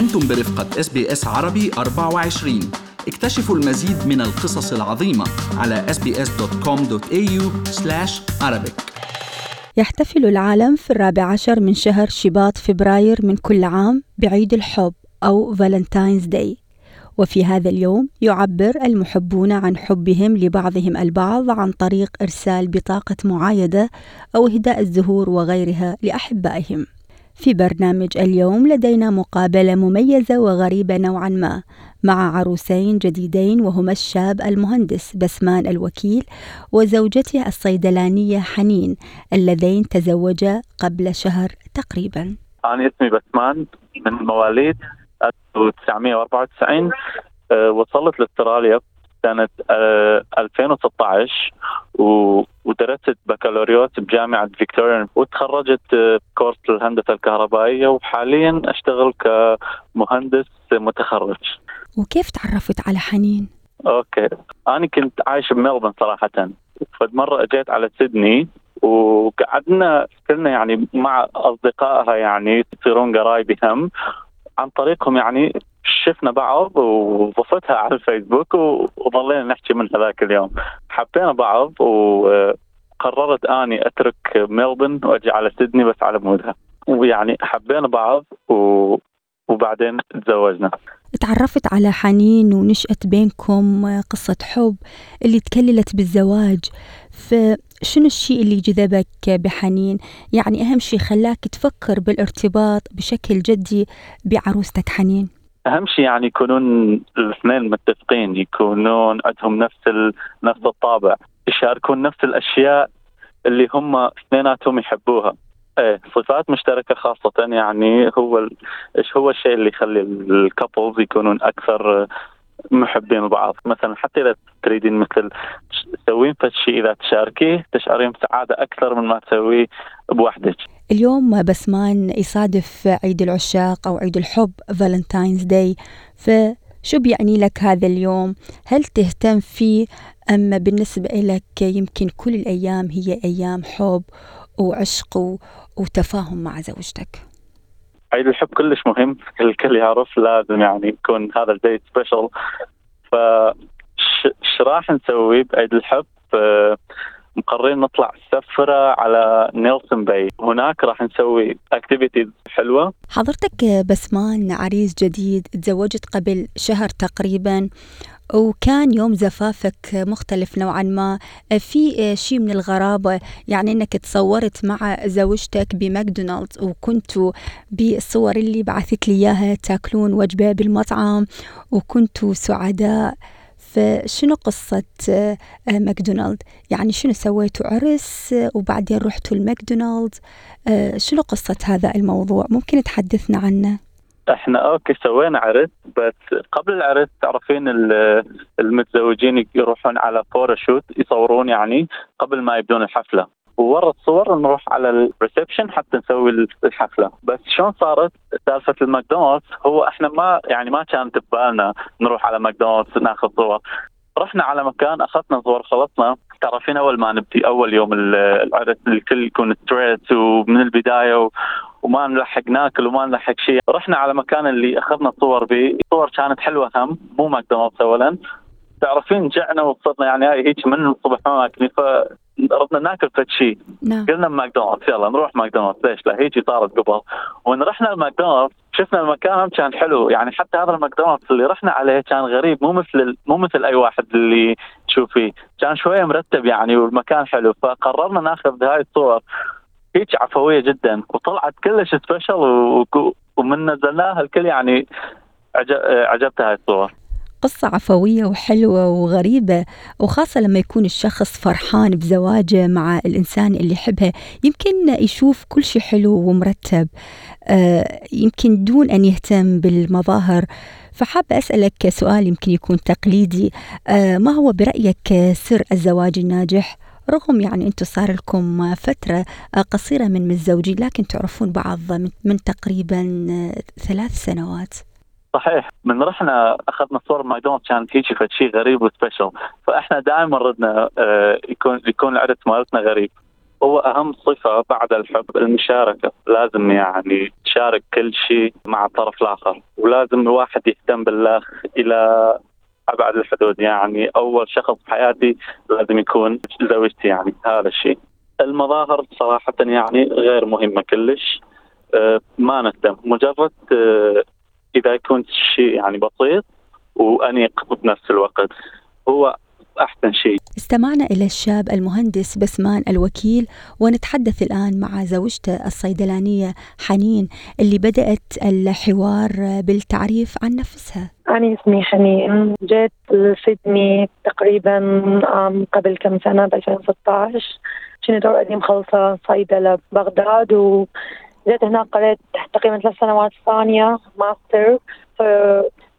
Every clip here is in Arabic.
أنتم برفقة إس بي إس عربي 24 اكتشفوا المزيد من القصص العظيمة على sbs.com.au arabic. يحتفل العالم في الرابع عشر من شهر شباط فبراير من كل عام بعيد الحب أو Valentine's Day وفي هذا اليوم يعبر المحبون عن حبهم لبعضهم البعض عن طريق إرسال بطاقة معايدة أو إهداء الزهور وغيرها لأحبائهم. في برنامج اليوم لدينا مقابلة مميزة وغريبة نوعا ما مع عروسين جديدين وهما الشاب المهندس بسمان الوكيل وزوجته الصيدلانية حنين اللذين تزوجا قبل شهر تقريبا. أنا اسمي بسمان من مواليد 1994 أه، وصلت لأستراليا. سنة 2016 أه، ودرست بكالوريوس بجامعة فيكتوريا وتخرجت بكورس الهندسة الكهربائية وحاليا أشتغل كمهندس متخرج. وكيف تعرفت على حنين؟ أوكي. أنا كنت عايش بملبن صراحة. فد مره أجيت على سيدني وقعدنا كلنا يعني مع أصدقائها يعني يصيرون قرايبي هم عن طريقهم يعني شفنا بعض وضفتها على الفيسبوك وظلينا نحكي من هذاك اليوم. حبينا بعض وقررت أني أترك ملبن وأجي على سيدني بس على مودها. ويعني حبينا بعض و... وبعدين تزوجنا. تعرفت على حنين ونشأت بينكم قصة حب اللي تكللت بالزواج. فشنو الشيء اللي جذبك بحنين؟ يعني أهم شيء خلاك تفكر بالارتباط بشكل جدي بعروستك حنين. أهم شيء يعني يكونون الاثنين متفقين يكونون عندهم نفس نفس الطابع. يشاركون نفس الأشياء اللي هم اثنيناتهم يحبوها. إيه صفات مشتركة خاصة يعني هو إيش هو الشيء اللي يخلي ال couples يكونون أكثر محبين بعض مثلا حتى إذا تريدين مثل تسوين شيء إذا تشاركيه تشعرين بسعادة أكثر من ما تسويه بوحدك. اليوم بسمان يصادف عيد العشاق أو عيد الحب Valentine's Day فشو بيعني لك هذا اليوم؟ هل تهتم فيه أما بالنسبة لك يمكن كل الأيام هي أيام حب وعشق وتفاهم مع زوجتك؟ عيد الحب كلش مهم. الكل يعرف لازم يعني يكون هذا ال date special ف راح نسوي بعيد الحب مقررين نطلع سفرة على نيلسون باي. هناك راح نسوي activities حلوة. حضرتك بسمان عريس جديد تزوجت قبل شهر تقريبا وكان يوم زفافك مختلف نوعا ما. في شيء من الغرابة؟ يعني أنك تصورت مع زوجتك بماكدونالدز وكنتوا بالصور اللي بعثت لي إياها تاكلون وجبة بالمطعم وكنتوا سعداء. فشنو قصة ماكدونالد؟ يعني شنو سويتوا عرس وبعدين رحتوا الماكدونالد شنو قصة هذا الموضوع؟ ممكن تحدثنا عنه؟ إحنا okay سوينا عرس بس قبل العرس تعرفين المتزوجين يروحون على photoshoot يصورون يعني قبل ما يبدون الحفلة. وورا الصور نروح على ال reception حتى نسوي الحفلة. بس شلون صارت؟ سالفة الماكدونالدز هو إحنا ما يعني ما كانت ببالنا نروح على ماكدونالدز ناخذ صور. رحنا على مكان أخذنا صور خلصنا. تعرفين أول ما نبدي أول يوم العرس الكل يكون straight ومن البداية و... وما نلحق ناكل وما نلحق شيء. رحنا على مكان اللي أخذنا صور به. صور كانت حلوة هم مو ماكدونالدز اولا. تعرفين جعنا وصلنا يعني هيك من الصبح ما ماكلين فردنا ناكل فد شيء نعم. قلنا ماكدونالدز يلا نروح ماكدونالدز ليش لا؟ هيك صارت قبل. وين رحنا الماكدونالدز شفنا المكان كان حلو. يعني حتى هذا الماكدونالدز اللي رحنا عليه كان غريب مو مثل مو مثل أي واحد اللي تشوفيه. كان شوية مرتب يعني والمكان حلو. فقررنا ناخذ هاي الصور. هيك عفوية جدا. وطلعت كلش سبيشل ومن نزلناها الكل يعني عجبتها هاي الصور. قصة عفوية وحلوة وغريبة وخاصة لما يكون الشخص فرحان بزواجه مع الإنسان اللي يحبها يمكن يشوف كل شيء حلو ومرتب آه، يمكن دون أن يهتم بالمظاهر فحابة أسألك سؤال يمكن يكون تقليدي آه، ما هو برأيك سر الزواج الناجح؟ رغم يعني أنتم صار لكم فترة قصيرة من متزوجين لكن تعرفون بعض من تقريبا ثلاث سنوات صحيح. من رحنا أخذنا صور ماكدونالدز كانت فد شيء غريب وسبيشل. فإحنا دائما ردنا آه، يكون يكون العرس مالتنا غريب. هو أهم صفة بعد الحب المشاركة. لازم يعني تشارك كل شيء مع الطرف الآخر. ولازم الواحد يهتم بالله إلى أبعد الحدود. يعني أول شخص بحياتي لازم يكون زوجتي يعني هذا الشيء المظاهر صراحة يعني غير مهمة كلش. أه ما نهتم. مجرد أه إذا يكون شيء يعني بسيط وأنيق بنفس الوقت هو أحسن شيء. استمعنا إلى الشاب المهندس بسمان الوكيل ونتحدث الآن مع زوجته الصيدلانية حنين اللي بدأت الحوار بالتعريف عن نفسها. أنا اسمي حنين جيت لسيدني تقريبا قبل كم سنة ب 2016 كنت already مخلصة صيدلة ببغداد وجيت هنا قريت تقريبا ثلاث سنوات ثانية ماستر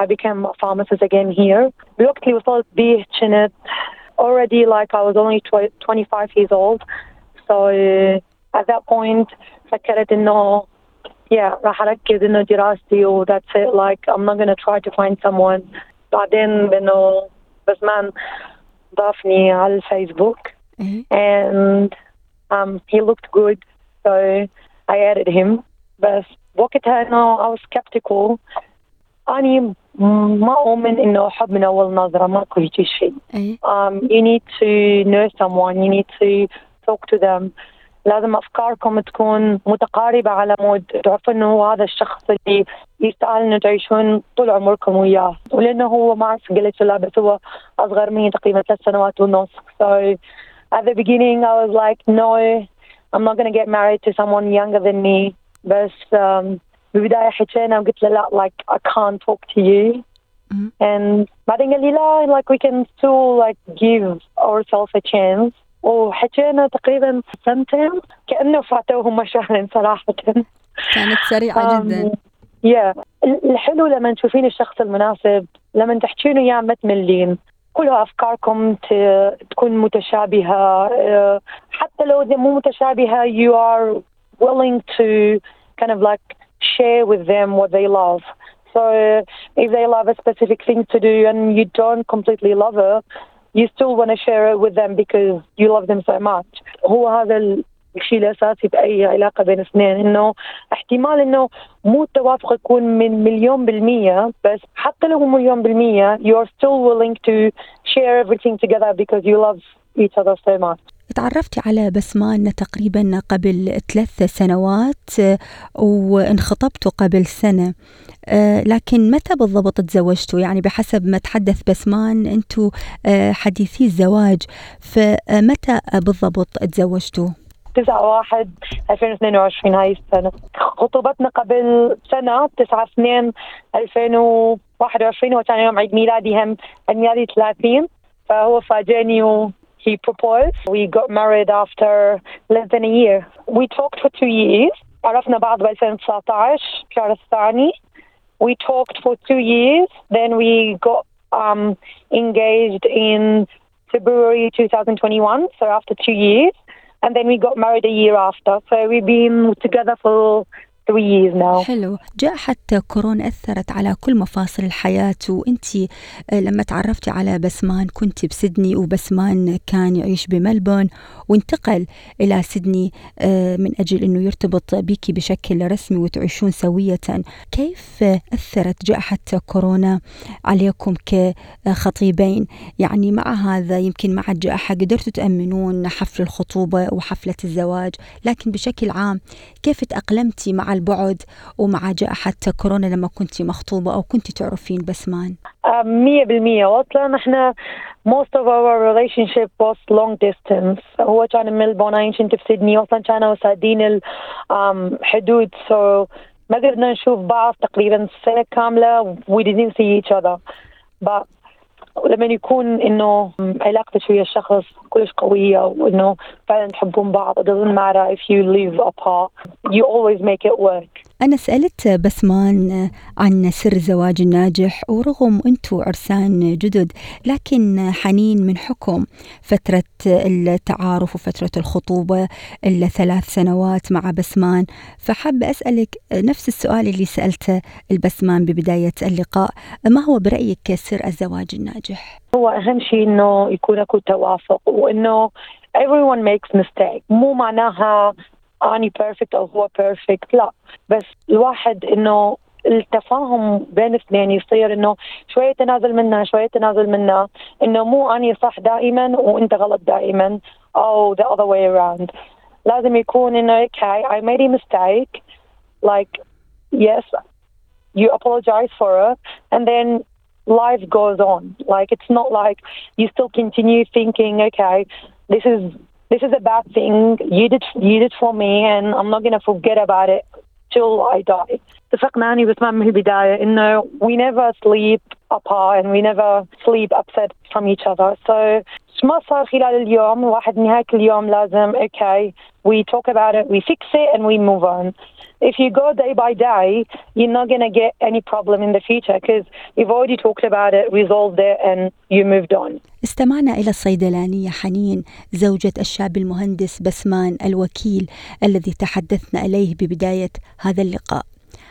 I became a pharmacist again here. بالوقت اللي وصلت به كنت already like I was only 25 years old. So uh, at that point فكرت انه yeah راح اركز انه دراستي و that's it like I'm not gonna try to find someone. بعدين انه بس man ضافني على الفيسبوك and um, he looked good so I added him بس وقتها إنه I was skeptical أنا ما أؤمن إنه حب من أول نظرة ماكو هيك شيء. um, you need to know someone, you need to talk to them. لازم أفكاركم تكون متقاربة على مود تعرفوا إنه هذا الشخص اللي يستاهل إنه تعيشون طول عمركم وياه، ولأنه هو ما أعرف قلت لا بس هو أصغر مني تقريبا ثلاث سنوات ونص. So at the beginning I was like no I'm not gonna get married to someone younger than me. بس um, بالبدايه حكينا وقلت له لا like I can't talk to you mm-hmm. and بعدين قال لي لا like we can still like give ourselves a chance وحكينا تقريبا سنتين كأنه فاتوهم شهرين صراحة كانت سريعة جدا يا yeah. الحلو لما تشوفين الشخص المناسب لما تحكين وياه ما تملين كلها افكاركم تكون متشابهه حتى لو اذا مو متشابهه you are willing to kind of like share with them what they love. So if they love a specific thing to do and you don't completely love it, you still want to share it with them because you love them so much. هو هذا الشيء الاساسي باي علاقة بين اثنين إنه احتمال إنه مو التوافق يكون من مليون بالمية بس حتى لو مليون بالمية you are still willing to share everything together because you love each other so much. تعرفتي على بسمان تقريبا قبل ثلاث سنوات وانخطبتوا قبل سنة لكن متى بالضبط تزوجتوا يعني بحسب ما تحدث بسمان أنتوا حديثي الزواج فمتى بالضبط تزوجتوا؟ 9 1 2022 هاي السنة خطوبتنا قبل سنة 9 2 2021 وكان يوم عيد ميلادي هم عيد ميلادي 30 فهو فاجئني و he proposed. We got married after less than a year. We talked for two years. عرفنا بعض ب 2019 شهر الثاني. We talked for two years. Then we got um, engaged in February 2021. So after two years. And then we got married a year after. So we've been together for حلو. جائحة كورونا أثرت على كل مفاصل الحياة وأنت لما تعرفتي على بسمان كنت بسدني وبسمان كان يعيش بملبون وانتقل إلى سدني من أجل أنه يرتبط بك بشكل رسمي وتعيشون سوية. كيف أثرت؟ جائحة كورونا عليكم كخطيبين. يعني مع هذا يمكن مع الجائحة قدرتوا تأمنون حفل الخطوبة وحفلة الزواج لكن بشكل عام كيف تأقلمتي مع البعد ومع جائحة كورونا لما كنت مخطوبة أو كنت تعرفين بسمان؟ مية بالمية. أصلا إحنا most of our relationship was long distance. هو كان من ملبون أنا كنت في سيدني أصلا كانوا سادين الحدود so ما قدرنا نشوف بعض تقريبا سنة كاملة. We didn't see each other. But لما يكون إنه علاقتك ويا الشخص كلش قوية وإنه فعلا تحبون بعض it doesn't matter if you live apart you always make it work. أنا سألت بسمان عن سر الزواج الناجح ورغم أنتوا عرسان جدد لكن حنين من حكم. فترة التعارف وفترة الخطوبة الثلاث سنوات مع بسمان. فحب أسألك نفس السؤال اللي سألته البسمان ببداية اللقاء ما هو برأيك سر الزواج الناجح؟ هو أهم شيء إنه يكون أكو توافق وإنه everyone makes mistake. مو معناها اني بيرفكت او هو بيرفكت لا بس الواحد انه التفاهم بين الاثنين يصير انه شويه تنازل منا شويه تنازل منا انه مو اني صح دائما وانت غلط دائما او the other way around لازم يكون انه okay I made a mistake like yes you apologize for it and then life goes on like it's not like you still continue thinking okay this is this is a bad thing you did you did for me and I'm not going to forget about it till I die اتفقنا أنا بسمع من البداية إنه we never sleep apart and we never sleep upset from each other so ما صار خلال اليوم واحد نهاية اليوم لازم okay we talk about it we fix it and we move on if you go day by day you're not going to get any problem in the future because you've already talked about it resolved it and you moved on استمعنا إلى الصيدلانية حنين زوجة الشاب المهندس بسمان الوكيل الذي تحدثنا إليه ببداية هذا اللقاء